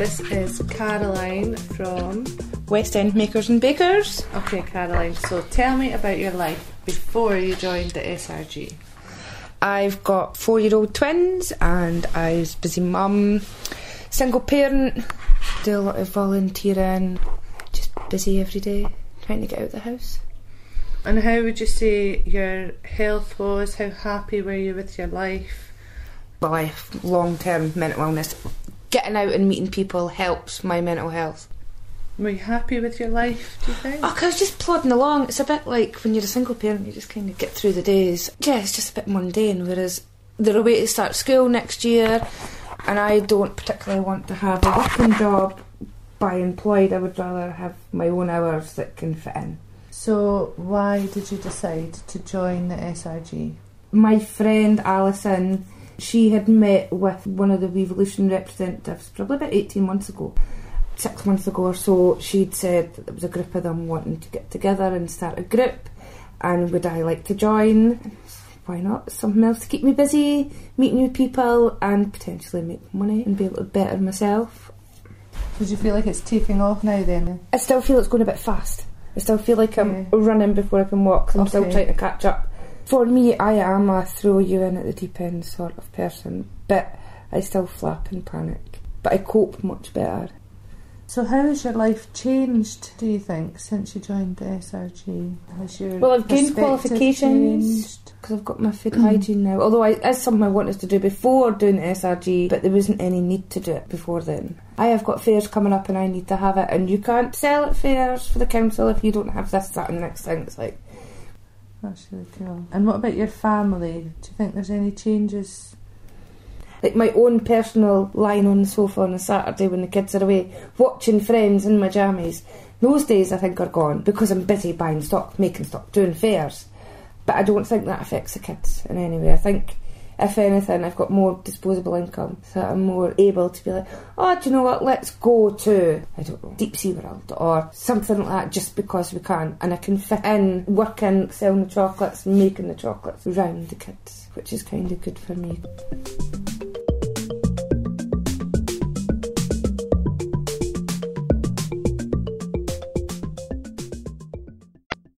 This is Caroline from Westend Makers and Bakers. Okay, Caroline, so tell me about your life before you joined the SRG. I've got four year old twins and I was busy mum, single parent, do a lot of volunteering, just busy every day, trying to get out of the house. And how would you say your health was? How happy were you with your life? Well, I long term mental illness. Getting out and meeting people helps my mental health. Were you happy with your life, do you think? Oh, I was just plodding along. It's a bit like when you're a single parent, you just kind of get through the days. Yeah, it's just a bit mundane, whereas they're away to start school next year, and I don't particularly want to have a working job by employed. I would rather have my own hours that can fit in. So, why did you decide to join the SRG? My friend Alison, she had met with one of the Revolution representatives probably about 18 months ago. Six months ago or so, she'd said that there was a group of them wanting to get together and start a group, and would I like to join? And I was, Why not? Something else to keep me busy, meet new people, and potentially make money and be able to better myself. Did you feel like it's taking off now then? I still feel it's going a bit fast. I still feel like I'm Yeah. running before I can walk. I'm still Okay. trying to catch up. For me, I am a throw you in at the deep end sort of person, but I still flap and panic. But I cope much better. So, how has your life changed, do you think, since you joined the SRG? Has your Well, I've gained qualifications. Because I've got my food hygiene now. Although I, it's something I wanted to do before doing the SRG, but there wasn't any need to do it before then. I have got fairs coming up and I need to have it, and you can't sell at fairs for the council if you don't have this, that, and the next thing. It's like, That's really cool. And what about your family? Do you think there's any changes? like my own personal lying on the sofa on a Saturday when the kids are away, watching friends in my jammies. Those days I think are gone because I'm busy buying stock, making stock, doing fairs. But I don't think that affects the kids in any way. I think if anything I've got more disposable income so I'm more able to be like, oh do you know what, let's go to I don't know, Deep Sea World or something like that just because we can and I can fit in working, selling the chocolates, making the chocolates around the kids, which is kind of good for me.